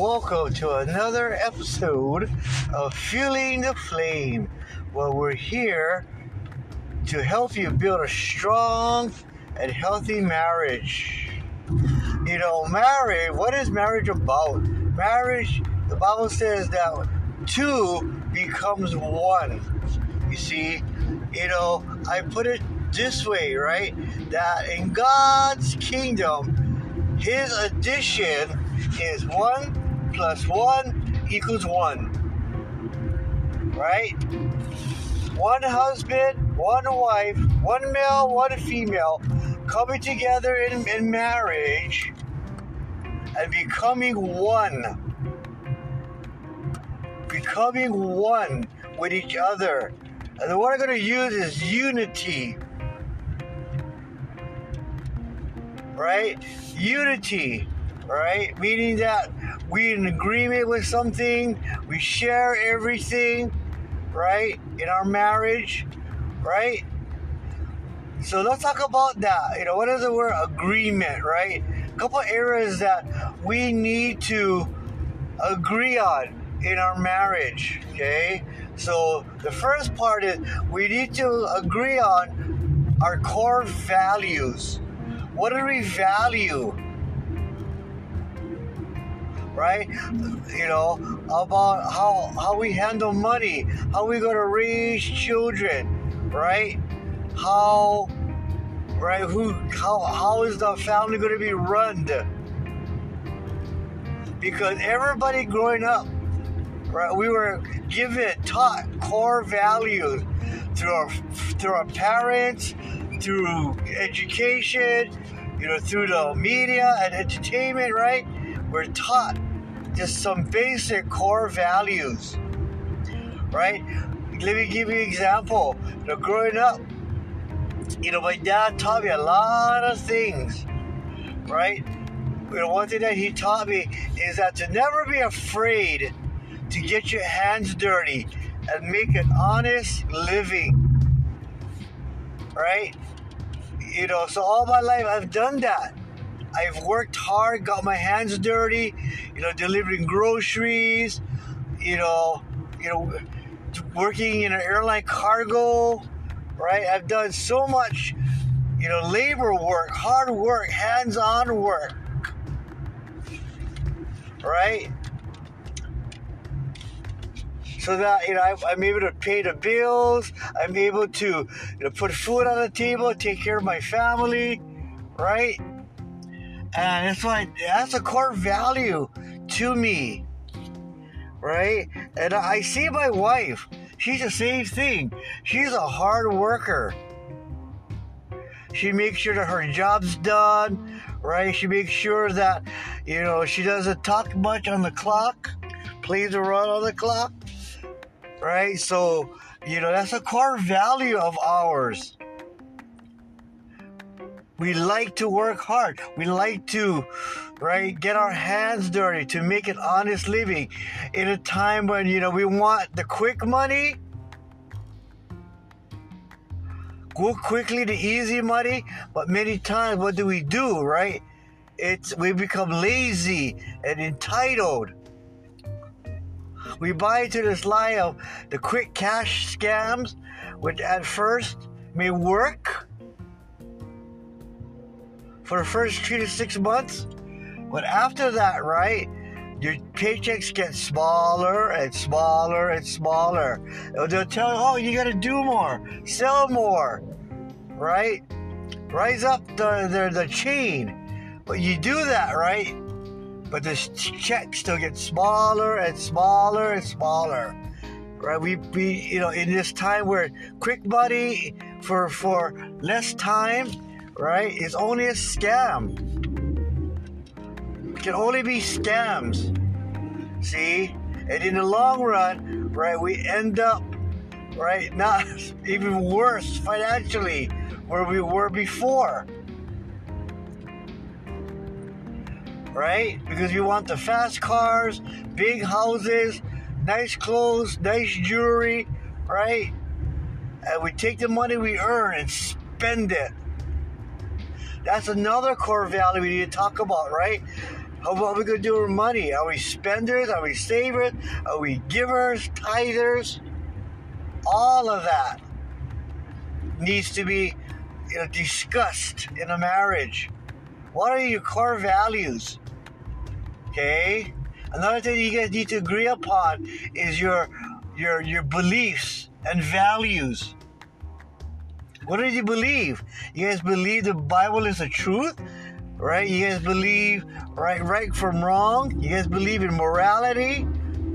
Welcome to another episode of Fueling the Flame, where we're here to help you build a strong and healthy marriage. You know, marriage, what is marriage about? Marriage, the Bible says that two becomes one. You see, you know, I put it this way, right? That in God's kingdom, his addition is one plus one equals one. Right? One husband, one wife, one male, one female coming together in, in marriage and becoming one. Becoming one with each other. And the word I'm going to use is unity. Right? Unity. Right? Meaning that we're in agreement with something, we share everything, right? In our marriage, right? So let's talk about that. You know, what is the word agreement, right? A couple areas that we need to agree on in our marriage, okay? So the first part is we need to agree on our core values. What do we value? Right? You know, about how how we handle money, how we gonna raise children, right? How right who how how is the family gonna be run? Because everybody growing up right? We were given, taught core values through our through our parents, through education, you know, through the media and entertainment, right? We're taught just some basic core values, right? Let me give you an example. You know, growing up, you know, my dad taught me a lot of things, right? You know, one thing that he taught me is that to never be afraid to get your hands dirty and make an honest living. Right? You know, so all my life I've done that. I've worked hard, got my hands dirty, you know, delivering groceries, you know, you know, working in an airline cargo, right? I've done so much, you know, labor work, hard work, hands-on work. Right? so that you know I, am able to pay the bills. I'm able to you know put food on the table, take care of my family, right? And it's like that's a core value to me, right? And I see my wife. She's the same thing. She's a hard worker. She makes sure that her job's done, right? She makes sure that, you know, she doesn't talk much on the clock, plays around on the clock right? So, you know, that's a core value of ours. We like to work hard. We like to, right, get our hands dirty to make an honest living in a time when, you know, we want the quick money, go quickly to easy money, but many times what do we do, right? It's we become lazy and entitled we buy into this lie of the quick cash scams, which at first may work for the first three to six months. But after that, right, your paychecks get smaller and smaller and smaller. They'll tell you, oh, you got to do more, sell more, right? Rise up the, the, the chain. But you do that, right? but the check still gets smaller and smaller and smaller. Right? We be you know in this time where quick money for for less time, right, It's only a scam. It can only be scams. See? And in the long run, right, we end up right not even worse financially where we were before. right? Because we want the fast cars, big houses, nice clothes, nice jewelry, right? And we take the money we earn and spend it. That's another core value we need to talk about, right? How what are we going to do with money? Are we spenders? Are we savers? Are we givers, tithers? All of that needs to be you know, discussed in a marriage. What are your core values? Okay. Another thing you guys need to agree upon is your your your beliefs and values. What did you believe? You guys believe the Bible is the truth? Right? You guys believe right right from wrong? You guys believe in morality?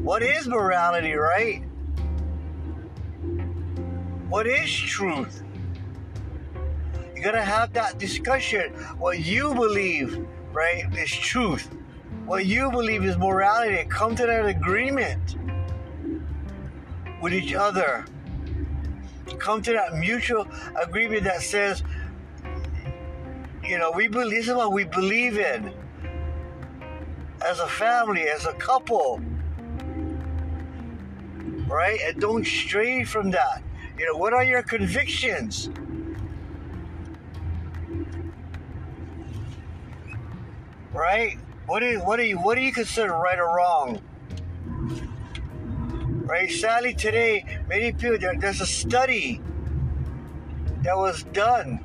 What is morality, right? What is truth? You gotta have that discussion. What you believe, right, is truth. What you believe is morality. Come to that agreement with each other come to that mutual agreement that says, you know, we believe this is what we believe in as a family, as a couple. Right? And don't stray from that. You know, what are your convictions? Right? What do you, what do you what do you consider right or wrong? right? Sadly, today, many people, there, there's a study that was done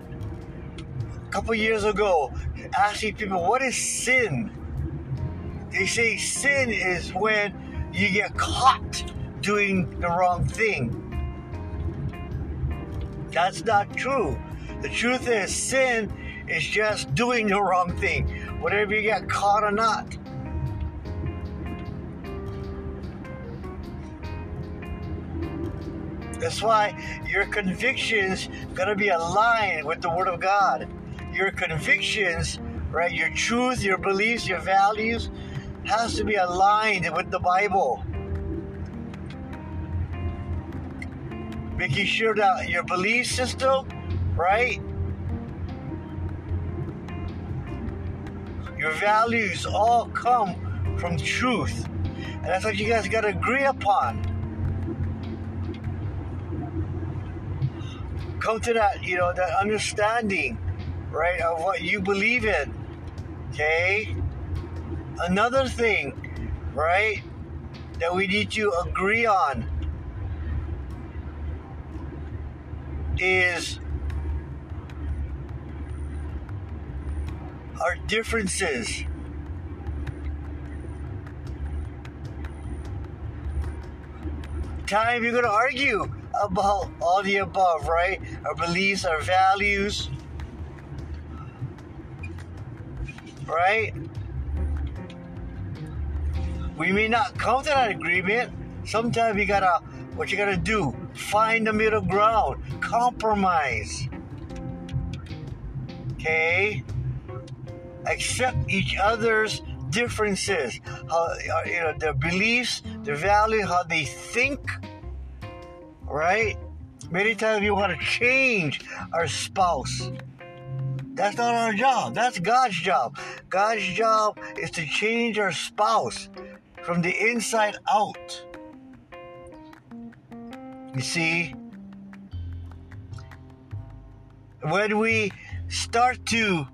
a couple years ago asking people, what is sin? They say sin is when you get caught doing the wrong thing. That's not true. The truth is, sin is just doing the wrong thing, whatever you get caught or not. That's why your convictions gotta be aligned with the Word of God. Your convictions, right, your truth, your beliefs, your values, has to be aligned with the Bible. Making sure that your belief system, right, your values all come from truth. And that's what you guys got to agree upon. Come to that, you know, that understanding, right, of what you believe in. Okay? Another thing, right, that we need to agree on is our differences. Time you're going to argue about all the above, right? Our beliefs, our values, right? We may not come to that agreement. Sometimes you gotta, what you gotta do, find the middle ground, compromise. Okay? Accept each other's differences, how uh, you know their beliefs, their value, how they think right? Many times we want to change our spouse. That's not our job. That's God's job. God's job is to change our spouse from the inside out. You see, when we start to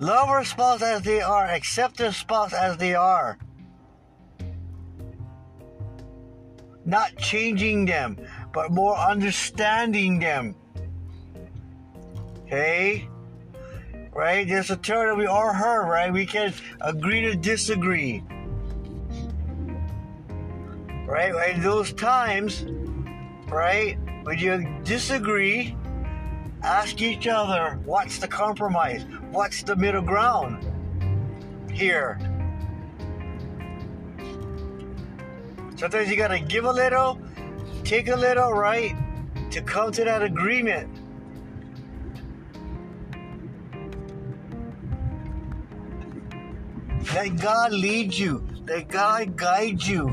love our spouse as they are, accept their spouse as they are, not changing them, but more understanding them. Okay? Right? There's a term that we all heard, right? We can agree to disagree. Right? In those times, right, when you disagree, ask each other what's the compromise? What's the middle ground here? Sometimes you gotta give a little, take a little, right? To come to that agreement. Let God lead you. Let God guide you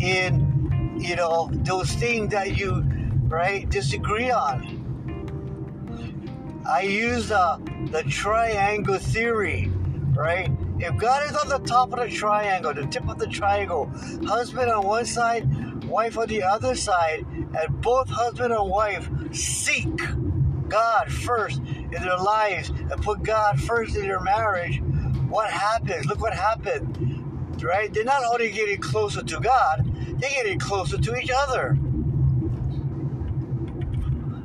in, you know, those things that you, right, disagree on. I use uh, the triangle theory, right? If God is on the top of the triangle, the tip of the triangle, husband on one side, wife on the other side, and both husband and wife seek God first in their lives and put God first in their marriage, what happens? Look what happened, right? They're not only getting closer to God, they're getting closer to each other.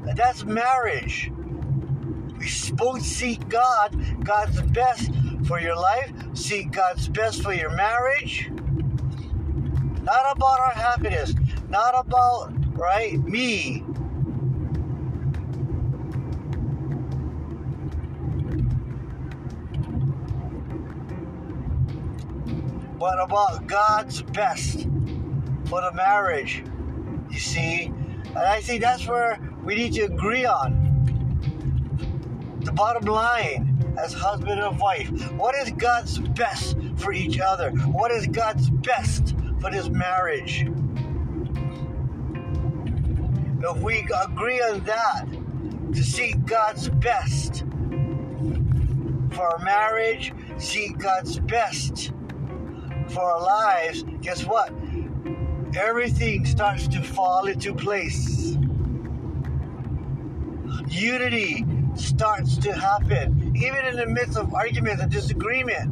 And that's marriage. We both seek God, God's best for your life, seek God's best for your marriage. Not about our happiness, not about, right, me. But about God's best for the marriage. You see? And I think that's where we need to agree on. The bottom line as husband and wife. What is God's best for each other? What is God's best for this marriage? If we agree on that, to seek God's best for our marriage, seek God's best for our lives, guess what? Everything starts to fall into place. Unity starts to happen, even in the midst of arguments and disagreement.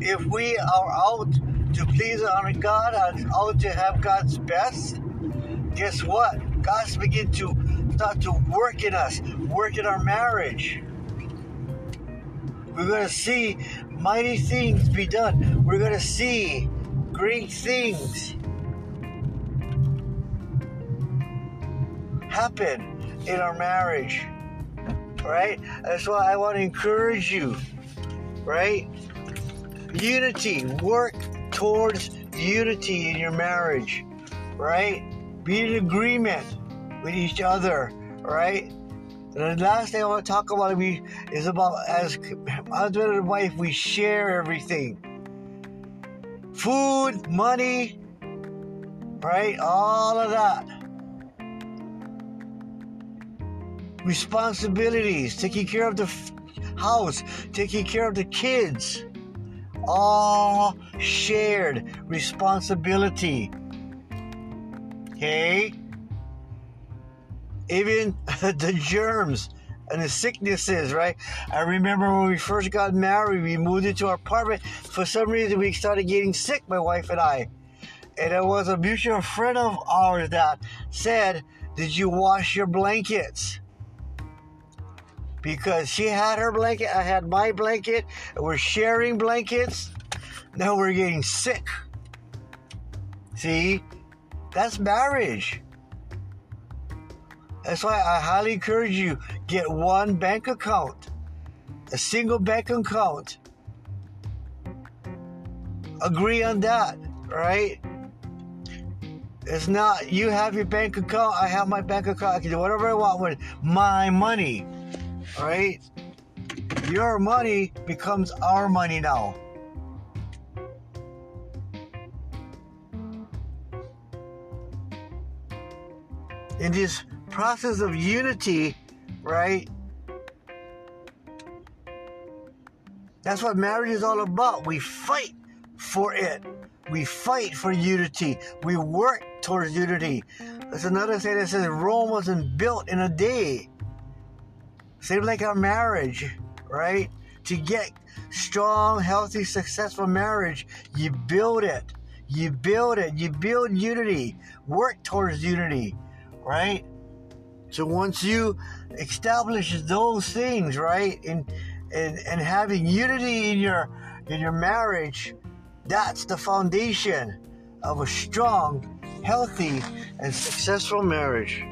If we are out to please and honor God out to have God's best, guess what? God's begin to start to work in us, work in our marriage. We're going to see mighty things be done. We're going to see great things happen in our marriage. Right? That's why I want to encourage you. Right? Unity. Work towards unity in your marriage. Right? Be in agreement with each other. Right? And the last thing I want to talk about is about as husband and wife, we share everything food, money, right? All of that. Responsibilities, taking care of the house, taking care of the kids. All shared responsibility. Okay? Even the germs and the sicknesses, right? I remember when we first got married, we moved into our apartment. For some reason, we started getting sick, my wife and I. And it was a mutual friend of ours that said, Did you wash your blankets? Because she had her blanket, I had my blanket, we're sharing blankets. Now we're getting sick. See, that's marriage. That's why I highly encourage you get one bank account, a single bank account. Agree on that, right? It's not you have your bank account, I have my bank account, I can do whatever I want with my money. Right? Your money becomes our money now. In this process of unity, right? That's what marriage is all about. We fight for it. We fight for unity. We work towards unity. There's another thing that says Rome wasn't built in a day. Same like our marriage, right? To get strong, healthy, successful marriage, you build it. You build it. You build unity. Work towards unity, right? So once you establish those things, right, and and and having unity in your in your marriage, that's the foundation of a strong, healthy, and successful marriage.